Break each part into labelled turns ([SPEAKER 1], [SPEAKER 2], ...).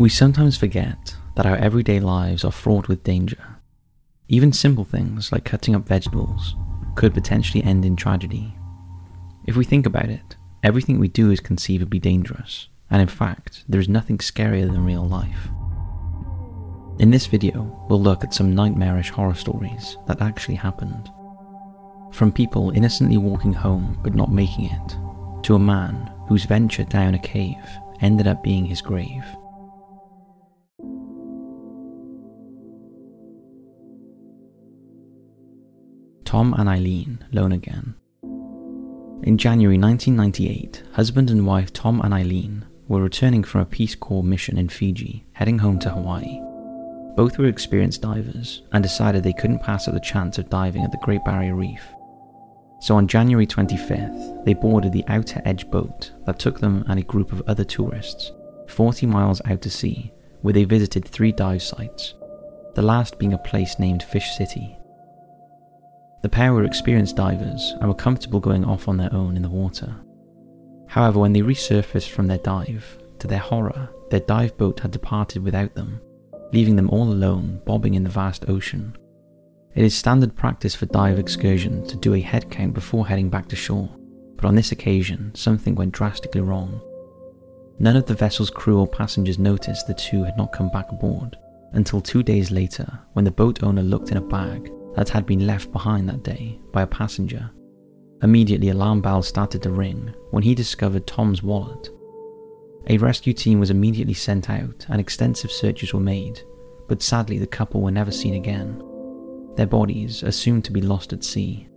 [SPEAKER 1] We sometimes forget that our everyday lives are fraught with danger. Even simple things like cutting up vegetables could potentially end in tragedy. If we think about it, everything we do is conceivably dangerous, and in fact, there is nothing scarier than real life. In this video, we'll look at some nightmarish horror stories that actually happened. From people innocently walking home but not making it, to a man whose venture down a cave ended up being his grave. Tom and Eileen Lonergan. In January 1998, husband and wife Tom and Eileen were returning from a Peace Corps mission in Fiji, heading home to Hawaii. Both were experienced divers and decided they couldn't pass up the chance of diving at the Great Barrier Reef. So on January 25th, they boarded the Outer Edge boat that took them and a group of other tourists 40 miles out to sea, where they visited three dive sites, the last being a place named Fish City. The pair were experienced divers and were comfortable going off on their own in the water. However, when they resurfaced from their dive, to their horror, their dive boat had departed without them, leaving them all alone bobbing in the vast ocean. It is standard practice for dive excursions to do a head count before heading back to shore, but on this occasion, something went drastically wrong. None of the vessel's crew or passengers noticed the two had not come back aboard until two days later when the boat owner looked in a bag that had been left behind that day by a passenger. Immediately, alarm bells started to ring when he discovered Tom's wallet. A rescue team was immediately sent out and extensive searches were made, but sadly, the couple were never seen again. Their bodies assumed to be lost at sea.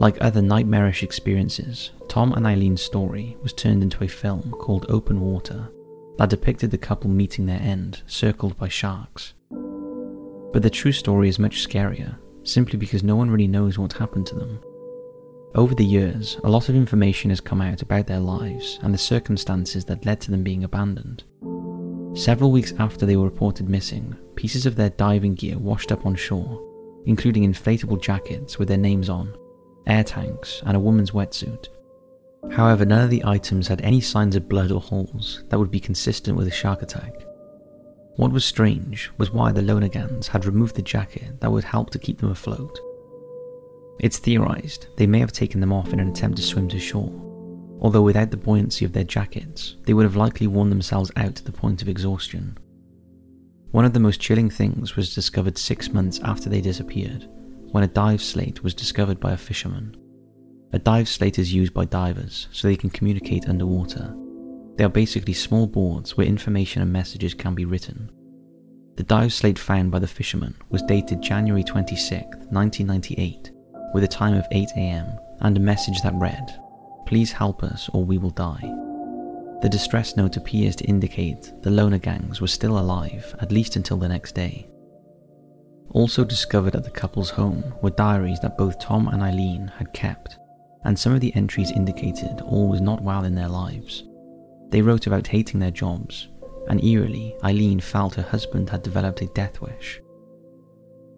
[SPEAKER 1] Like other nightmarish experiences, Tom and Eileen's story was turned into a film called Open Water that depicted the couple meeting their end, circled by sharks. But the true story is much scarier, simply because no one really knows what happened to them. Over the years, a lot of information has come out about their lives and the circumstances that led to them being abandoned. Several weeks after they were reported missing, pieces of their diving gear washed up on shore, including inflatable jackets with their names on, air tanks, and a woman's wetsuit. However, none of the items had any signs of blood or holes that would be consistent with a shark attack. What was strange was why the Lonergans had removed the jacket that would help to keep them afloat. It's theorized they may have taken them off in an attempt to swim to shore, although without the buoyancy of their jackets, they would have likely worn themselves out to the point of exhaustion. One of the most chilling things was discovered six months after they disappeared, when a dive slate was discovered by a fisherman. A dive slate is used by divers so they can communicate underwater they are basically small boards where information and messages can be written. The dive slate found by the fishermen was dated January 26, 1998, with a time of 8 am and a message that read, Please help us or we will die. The distress note appears to indicate the Lonergans were still alive at least until the next day. Also discovered at the couple's home were diaries that both Tom and Eileen had kept, and some of the entries indicated all was not well in their lives. They wrote about hating their jobs, and eerily, Eileen felt her husband had developed a death wish.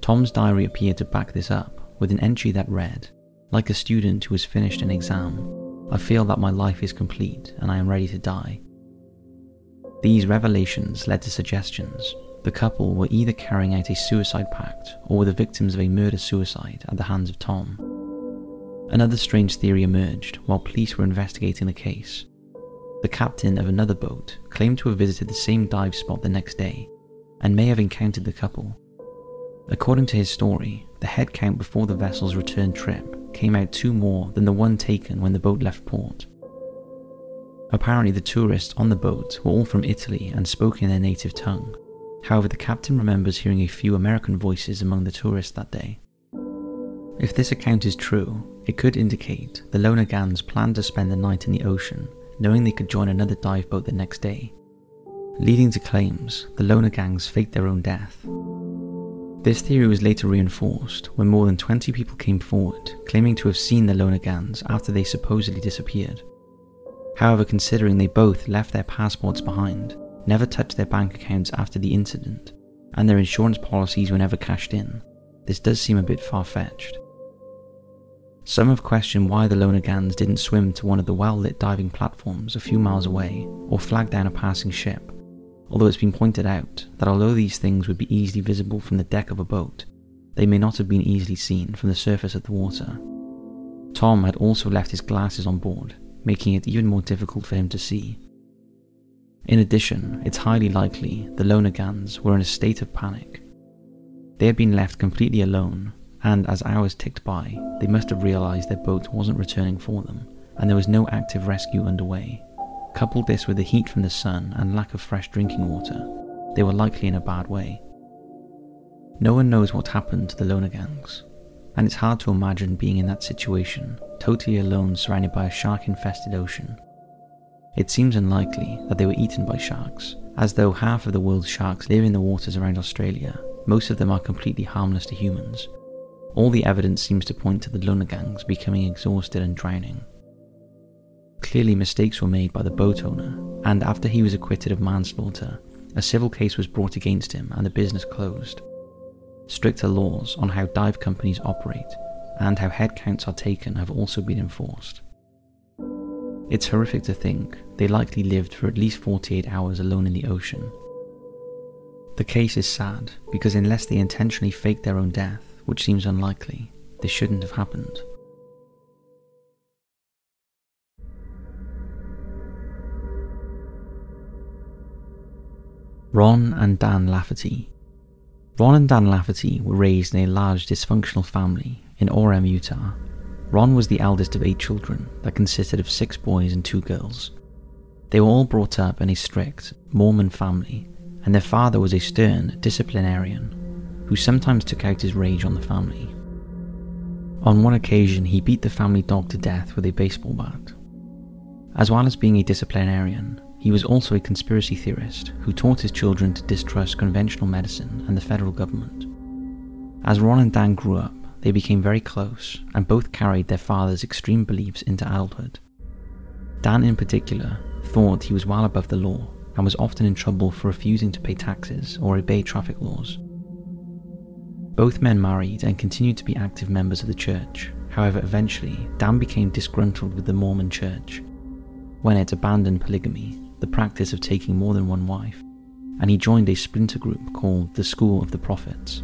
[SPEAKER 1] Tom's diary appeared to back this up with an entry that read, Like a student who has finished an exam, I feel that my life is complete and I am ready to die. These revelations led to suggestions. The couple were either carrying out a suicide pact or were the victims of a murder suicide at the hands of Tom. Another strange theory emerged while police were investigating the case the captain of another boat claimed to have visited the same dive spot the next day and may have encountered the couple. According to his story, the head count before the vessel's return trip came out two more than the one taken when the boat left port. Apparently, the tourists on the boat were all from Italy and spoke in their native tongue. However, the captain remembers hearing a few American voices among the tourists that day. If this account is true, it could indicate the Lonergans planned to spend the night in the ocean knowing they could join another dive boat the next day, leading to claims the Lonergans faked their own death. This theory was later reinforced when more than 20 people came forward claiming to have seen the Lonergans after they supposedly disappeared. However, considering they both left their passports behind, never touched their bank accounts after the incident, and their insurance policies were never cashed in, this does seem a bit far fetched. Some have questioned why the Lonergans didn't swim to one of the well lit diving platforms a few miles away or flag down a passing ship, although it's been pointed out that although these things would be easily visible from the deck of a boat, they may not have been easily seen from the surface of the water. Tom had also left his glasses on board, making it even more difficult for him to see. In addition, it's highly likely the Lonergans were in a state of panic. They had been left completely alone, and as hours ticked by, they must have realised their boat wasn't returning for them, and there was no active rescue underway. Coupled this with the heat from the sun and lack of fresh drinking water, they were likely in a bad way. No one knows what happened to the Lonergans, and it's hard to imagine being in that situation, totally alone surrounded by a shark infested ocean. It seems unlikely that they were eaten by sharks, as though half of the world's sharks live in the waters around Australia, most of them are completely harmless to humans. All the evidence seems to point to the Lonergans becoming exhausted and drowning. Clearly, mistakes were made by the boat owner, and after he was acquitted of manslaughter, a civil case was brought against him and the business closed. Stricter laws on how dive companies operate and how headcounts are taken have also been enforced. It's horrific to think they likely lived for at least 48 hours alone in the ocean. The case is sad because, unless they intentionally faked their own death, which seems unlikely, this shouldn't have happened. Ron and Dan Lafferty Ron and Dan Lafferty were raised in a large dysfunctional family in Orem, Utah. Ron was the eldest of eight children that consisted of six boys and two girls. They were all brought up in a strict Mormon family, and their father was a stern disciplinarian who sometimes took out his rage on the family. On one occasion, he beat the family dog to death with a baseball bat. As well as being a disciplinarian, he was also a conspiracy theorist who taught his children to distrust conventional medicine and the federal government. As Ron and Dan grew up, they became very close and both carried their father's extreme beliefs into adulthood. Dan, in particular, thought he was well above the law and was often in trouble for refusing to pay taxes or obey traffic laws. Both men married and continued to be active members of the church. However, eventually, Dan became disgruntled with the Mormon church when it abandoned polygamy the practice of taking more than one wife, and he joined a splinter group called the School of the Prophets.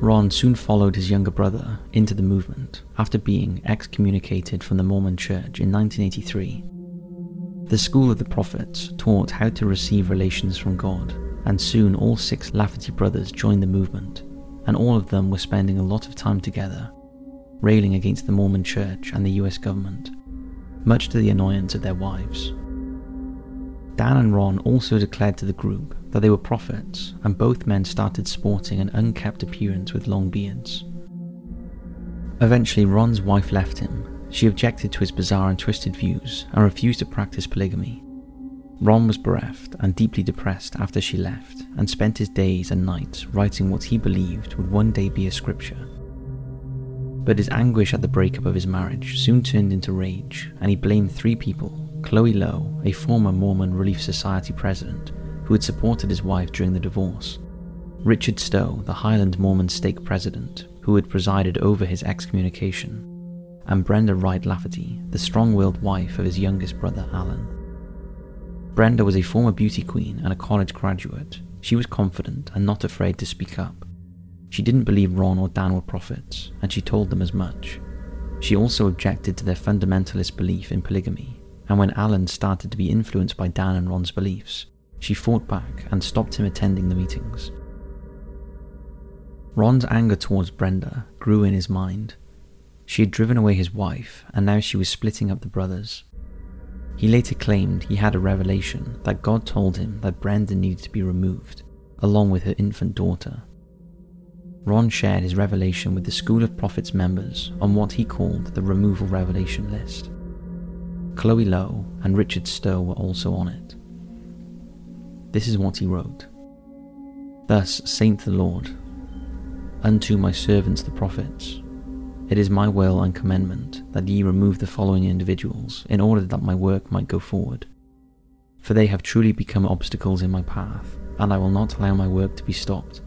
[SPEAKER 1] Ron soon followed his younger brother into the movement after being excommunicated from the Mormon Church in 1983. The School of the Prophets taught how to receive relations from God, and soon all six Lafferty brothers joined the movement, and all of them were spending a lot of time together, railing against the Mormon Church and the US government, much to the annoyance of their wives. Dan and Ron also declared to the group that they were prophets, and both men started sporting an unkempt appearance with long beards. Eventually, Ron's wife left him. She objected to his bizarre and twisted views and refused to practice polygamy. Ron was bereft and deeply depressed after she left, and spent his days and nights writing what he believed would one day be a scripture. But his anguish at the breakup of his marriage soon turned into rage, and he blamed three people Chloe Lowe, a former Mormon Relief Society president who had supported his wife during the divorce, Richard Stowe, the Highland Mormon stake president who had presided over his excommunication, and Brenda Wright Lafferty, the strong willed wife of his youngest brother Alan. Brenda was a former beauty queen and a college graduate. She was confident and not afraid to speak up. She didn't believe Ron or Dan were prophets, and she told them as much. She also objected to their fundamentalist belief in polygamy and when Alan started to be influenced by Dan and Ron's beliefs, she fought back and stopped him attending the meetings. Ron's anger towards Brenda grew in his mind. She had driven away his wife, and now she was splitting up the brothers. He later claimed he had a revelation that God told him that Brenda needed to be removed, along with her infant daughter. Ron shared his revelation with the School of Prophets members on what he called the removal revelation list. Chloe Lowe and Richard Stowe were also on it. This is what he wrote Thus saith the Lord, Unto my servants the prophets, it is my will and commandment that ye remove the following individuals, in order that my work might go forward. For they have truly become obstacles in my path, and I will not allow my work to be stopped.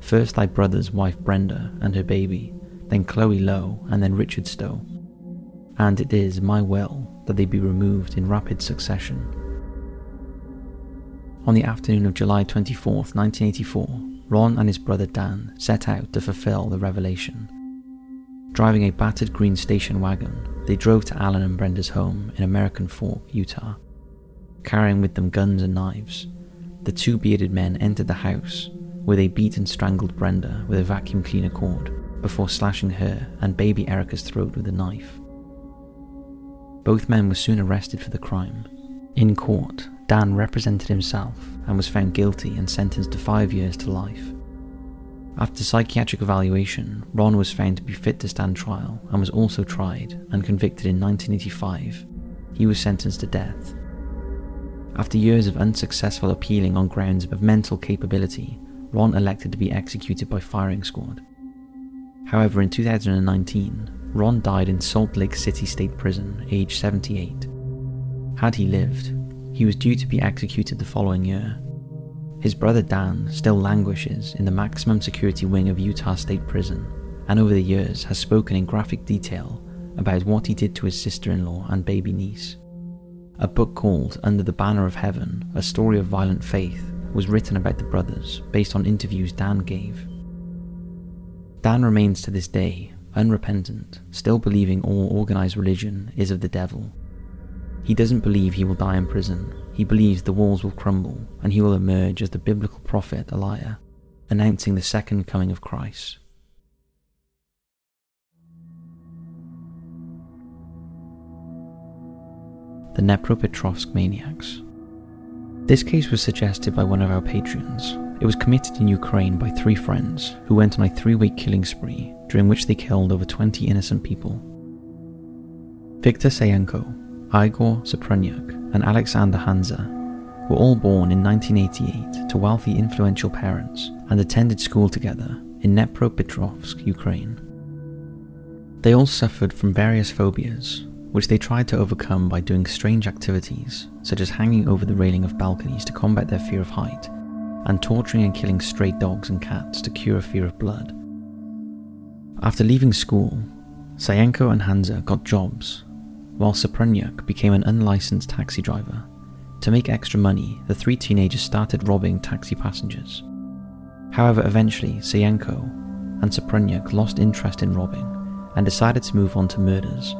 [SPEAKER 1] First thy brother's wife Brenda and her baby, then Chloe Lowe, and then Richard Stowe. And it is my will that they be removed in rapid succession. On the afternoon of July 24, 1984, Ron and his brother Dan set out to fulfill the revelation. Driving a battered green station wagon, they drove to Alan and Brenda's home in American Fork, Utah. Carrying with them guns and knives, the two bearded men entered the house where they beat and strangled Brenda with a vacuum cleaner cord before slashing her and baby Erica's throat with a knife. Both men were soon arrested for the crime. In court, Dan represented himself and was found guilty and sentenced to five years to life. After psychiatric evaluation, Ron was found to be fit to stand trial and was also tried and convicted in 1985. He was sentenced to death. After years of unsuccessful appealing on grounds of mental capability, Ron elected to be executed by firing squad. However, in 2019, Ron died in Salt Lake City State Prison, aged 78. Had he lived, he was due to be executed the following year. His brother Dan still languishes in the maximum security wing of Utah State Prison, and over the years has spoken in graphic detail about what he did to his sister in law and baby niece. A book called Under the Banner of Heaven A Story of Violent Faith was written about the brothers based on interviews Dan gave. Dan remains to this day unrepentant, still believing all organized religion is of the devil. He doesn't believe he will die in prison. He believes the walls will crumble and he will emerge as the biblical prophet Elijah, announcing the second coming of Christ. The Dnepropetrovsk Maniacs. This case was suggested by one of our patrons. It was committed in Ukraine by three friends who went on a three week killing spree during which they killed over 20 innocent people. Viktor Sayenko, Igor Sopranyuk, and Alexander Hanzha were all born in 1988 to wealthy, influential parents and attended school together in Dnepropetrovsk, Ukraine. They all suffered from various phobias, which they tried to overcome by doing strange activities, such as hanging over the railing of balconies to combat their fear of height, and torturing and killing stray dogs and cats to cure a fear of blood. After leaving school, Sayenko and Hanzha got jobs, while Sopranyuk became an unlicensed taxi driver. To make extra money, the three teenagers started robbing taxi passengers. However, eventually, Sayenko and Sopranyuk lost interest in robbing and decided to move on to murders.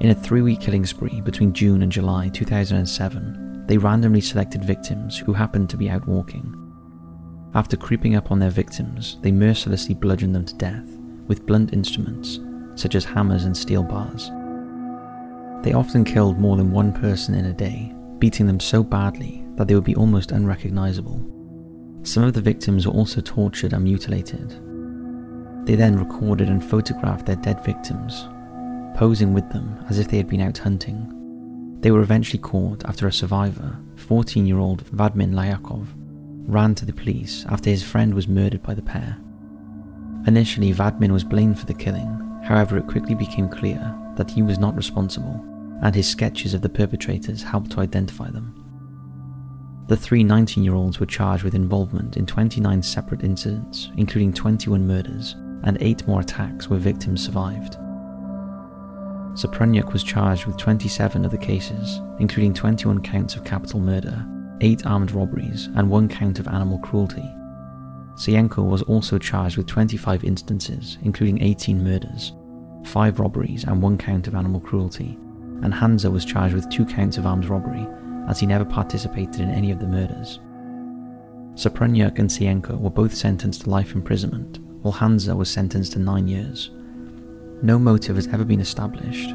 [SPEAKER 1] In a three week killing spree between June and July 2007, they randomly selected victims who happened to be out walking. After creeping up on their victims, they mercilessly bludgeoned them to death with blunt instruments, such as hammers and steel bars. They often killed more than one person in a day, beating them so badly that they would be almost unrecognizable. Some of the victims were also tortured and mutilated. They then recorded and photographed their dead victims, posing with them as if they had been out hunting. They were eventually caught after a survivor, 14 year old Vadim Lyakhov, ran to the police after his friend was murdered by the pair. Initially, Vadim was blamed for the killing, however, it quickly became clear that he was not responsible, and his sketches of the perpetrators helped to identify them. The three 19 year olds were charged with involvement in 29 separate incidents, including 21 murders, and 8 more attacks where victims survived. Sopranyuk was charged with 27 of the cases, including 21 counts of capital murder, 8 armed robberies, and 1 count of animal cruelty. Sayenko was also charged with 25 instances, including 18 murders, 5 robberies, and 1 count of animal cruelty, and Hanzha was charged with 2 counts of armed robbery, as he never participated in any of the murders. Sopranyuk and Sayenko were both sentenced to life imprisonment, while Hanzha was sentenced to 9 years. No motive has ever been established,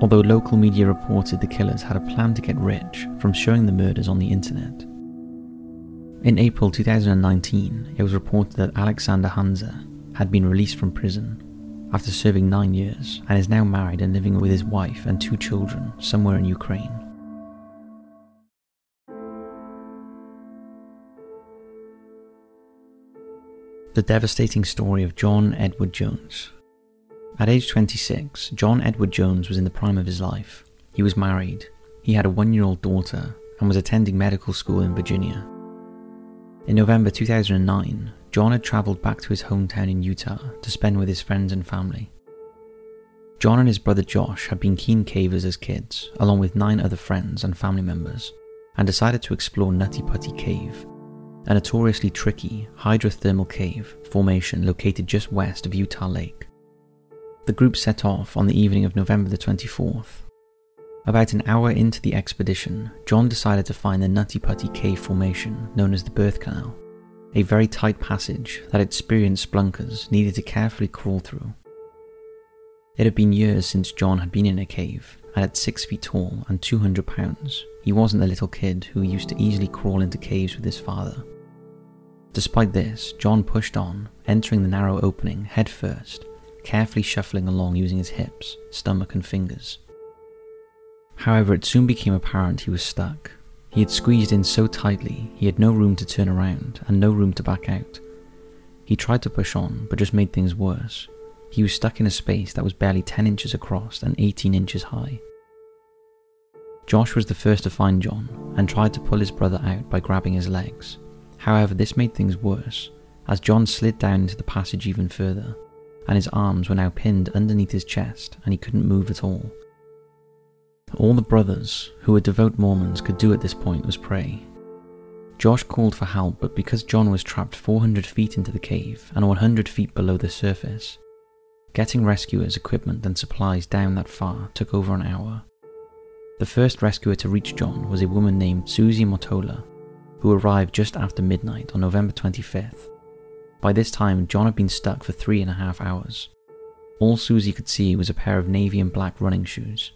[SPEAKER 1] although local media reported the killers had a plan to get rich from showing the murders on the internet. In April 2019, it was reported that Alexander Hanzha had been released from prison after serving nine years and is now married and living with his wife and two children somewhere in Ukraine. The devastating story of John Edward Jones. At age 26, John Edward Jones was in the prime of his life. He was married, he had a one year old daughter, and was attending medical school in Virginia. In November 2009, John had travelled back to his hometown in Utah to spend with his friends and family. John and his brother Josh had been keen cavers as kids, along with nine other friends and family members, and decided to explore Nutty Putty Cave, a notoriously tricky hydrothermal cave formation located just west of Utah Lake. The group set off on the evening of November the 24th. About an hour into the expedition, John decided to find the Nutty Putty Cave formation known as the Birth Canal, a very tight passage that experienced spelunkers needed to carefully crawl through. It had been years since John had been in a cave, and at six feet tall and 200 pounds, he wasn't the little kid who used to easily crawl into caves with his father. Despite this, John pushed on, entering the narrow opening head first, carefully shuffling along using his hips, stomach, and fingers. However, it soon became apparent he was stuck. He had squeezed in so tightly he had no room to turn around and no room to back out. He tried to push on, but just made things worse. He was stuck in a space that was barely 10 inches across and 18 inches high. Josh was the first to find John and tried to pull his brother out by grabbing his legs. However, this made things worse, as John slid down into the passage even further, and his arms were now pinned underneath his chest and he couldn't move at all. All the brothers, who were devout Mormons, could do at this point was pray. Josh called for help, but because John was trapped 400 feet into the cave and 100 feet below the surface, getting rescuers' equipment and supplies down that far took over an hour. The first rescuer to reach John was a woman named Susie Motola, who arrived just after midnight on November 25th. By this time, John had been stuck for three and a half hours. All Susie could see was a pair of navy and black running shoes.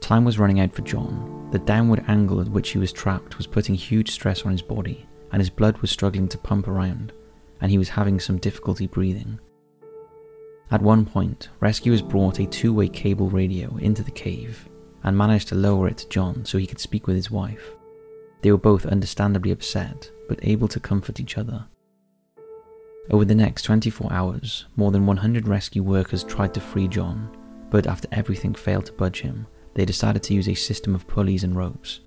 [SPEAKER 1] Time was running out for John. The downward angle at which he was trapped was putting huge stress on his body, and his blood was struggling to pump around, and he was having some difficulty breathing. At one point, rescuers brought a two way cable radio into the cave and managed to lower it to John so he could speak with his wife. They were both understandably upset, but able to comfort each other. Over the next 24 hours, more than 100 rescue workers tried to free John, but after everything failed to budge him, they decided to use a system of pulleys and ropes.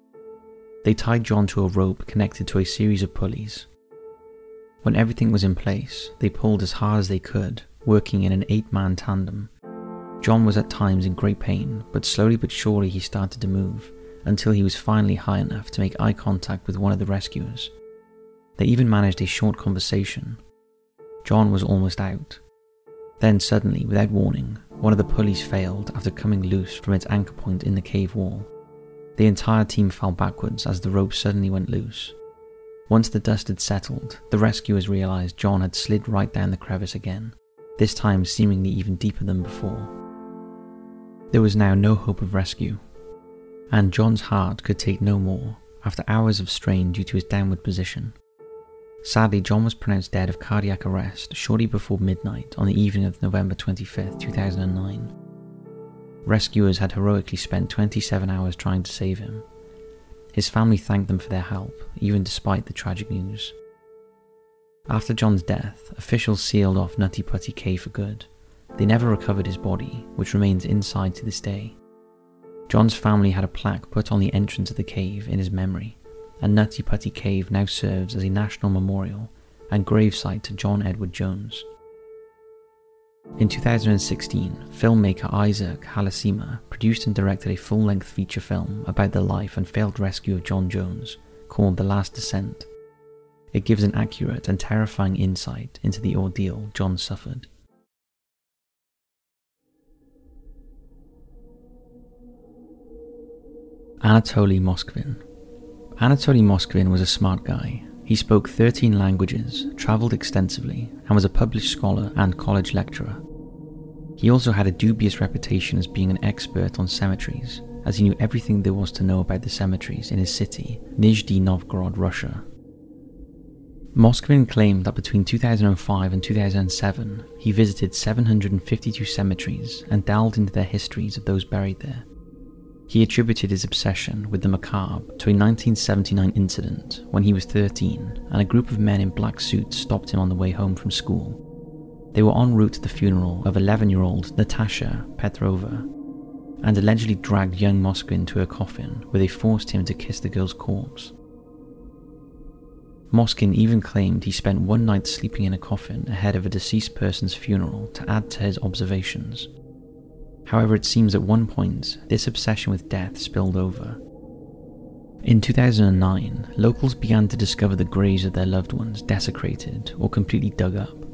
[SPEAKER 1] They tied John to a rope connected to a series of pulleys. When everything was in place, they pulled as hard as they could, working in an eight man tandem. John was at times in great pain, but slowly but surely he started to move, until he was finally high enough to make eye contact with one of the rescuers. They even managed a short conversation. John was almost out. Then, suddenly, without warning, one of the pulleys failed after coming loose from its anchor point in the cave wall. The entire team fell backwards as the rope suddenly went loose. Once the dust had settled, the rescuers realized John had slid right down the crevice again, this time seemingly even deeper than before. There was now no hope of rescue, and John's heart could take no more after hours of strain due to his downward position. Sadly, John was pronounced dead of cardiac arrest shortly before midnight on the evening of November 25, 2009. Rescuers had heroically spent 27 hours trying to save him. His family thanked them for their help, even despite the tragic news. After John's death, officials sealed off Nutty Putty Cave for good. They never recovered his body, which remains inside to this day. John's family had a plaque put on the entrance of the cave in his memory, and Nutty Putty Cave now serves as a national memorial and gravesite to John Edward Jones. In 2016, filmmaker Isaac Halasima produced and directed a full length feature film about the life and failed rescue of John Jones called The Last Descent. It gives an accurate and terrifying insight into the ordeal John suffered. Anatoly Moskvin. Anatoly Moskvin was a smart guy. He spoke 13 languages, travelled extensively, and was a published scholar and college lecturer. He also had a dubious reputation as being an expert on cemeteries, as he knew everything there was to know about the cemeteries in his city, Nizhny Novgorod, Russia. Moskvin claimed that between 2005 and 2007, he visited 752 cemeteries and delved into the histories of those buried there. He attributed his obsession with the macabre to a 1979 incident when he was 13 and a group of men in black suits stopped him on the way home from school. They were en route to the funeral of 11 year old Natasha Petrova and allegedly dragged young Moskvin to her coffin where they forced him to kiss the girl's corpse. Moskvin even claimed he spent one night sleeping in a coffin ahead of a deceased person's funeral to add to his observations. However, it seems at one point this obsession with death spilled over. In 2009, locals began to discover the graves of their loved ones desecrated or completely dug up.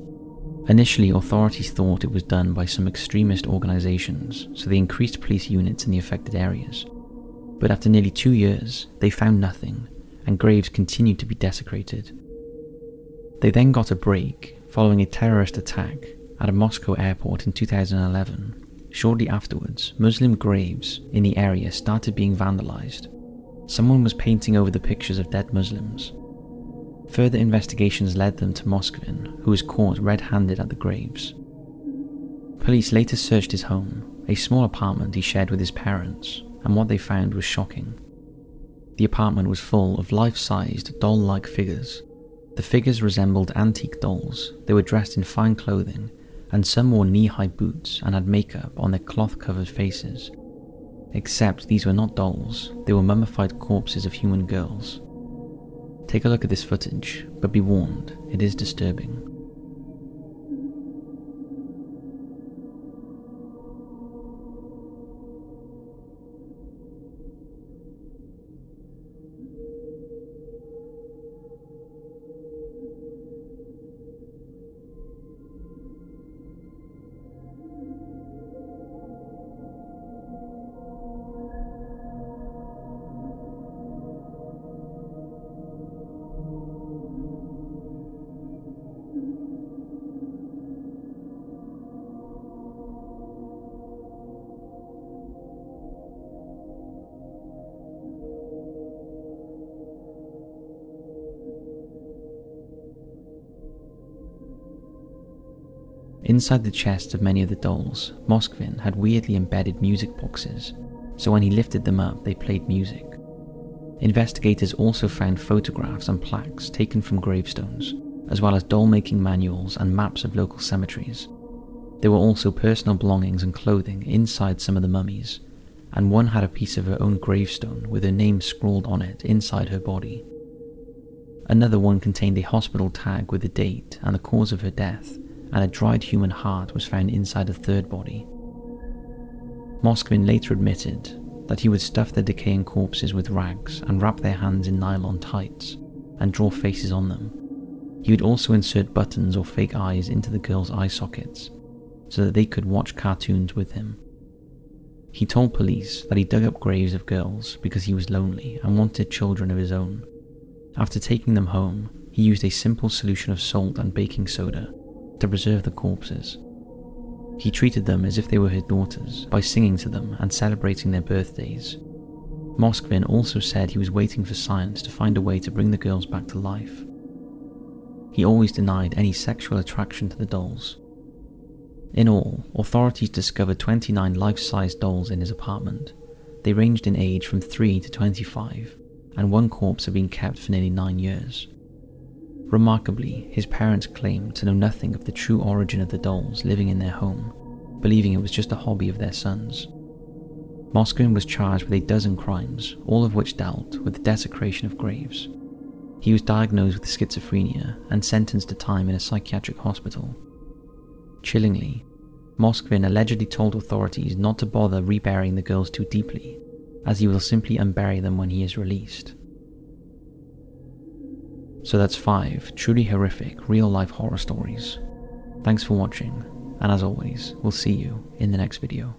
[SPEAKER 1] Initially, authorities thought it was done by some extremist organizations, so they increased police units in the affected areas. But after nearly two years, they found nothing, and graves continued to be desecrated. They then got a break following a terrorist attack at a Moscow airport in 2011. Shortly afterwards, Muslim graves in the area started being vandalized. Someone was painting over the pictures of dead Muslims. Further investigations led them to Moskvin, who was caught red handed at the graves. Police later searched his home, a small apartment he shared with his parents, and what they found was shocking. The apartment was full of life sized, doll like figures. The figures resembled antique dolls, they were dressed in fine clothing, and some wore knee high boots and had makeup on their cloth covered faces. Except these were not dolls, they were mummified corpses of human girls. Take a look at this footage, but be warned, it is disturbing. Inside the chests of many of the dolls, Moskvin had weirdly embedded music boxes, so when he lifted them up, they played music. Investigators also found photographs and plaques taken from gravestones, as well as doll making manuals and maps of local cemeteries. There were also personal belongings and clothing inside some of the mummies, and one had a piece of her own gravestone with her name scrawled on it inside her body. Another one contained a hospital tag with the date and the cause of her death, and a dried human heart was found inside a third body. Moskvin later admitted that he would stuff the decaying corpses with rags and wrap their hands in nylon tights and draw faces on them. He would also insert buttons or fake eyes into the girls' eye sockets so that they could watch cartoons with him. He told police that he dug up graves of girls because he was lonely and wanted children of his own. After taking them home, he used a simple solution of salt and baking soda to preserve the corpses. He treated them as if they were his daughters by singing to them and celebrating their birthdays. Moskvin also said he was waiting for science to find a way to bring the girls back to life. He always denied any sexual attraction to the dolls. In all, authorities discovered 29 life sized dolls in his apartment. They ranged in age from 3 to 25, and one corpse had been kept for nearly 9 years. Remarkably, his parents claimed to know nothing of the true origin of the dolls living in their home, believing it was just a hobby of their sons. Moskvin was charged with a dozen crimes, all of which dealt with the desecration of graves. He was diagnosed with schizophrenia and sentenced to time in a psychiatric hospital. Chillingly, Moskvin allegedly told authorities not to bother reburying the girls too deeply, as he will simply unbury them when he is released. So that's five truly horrific real life horror stories. Thanks for watching, and as always, we'll see you in the next video.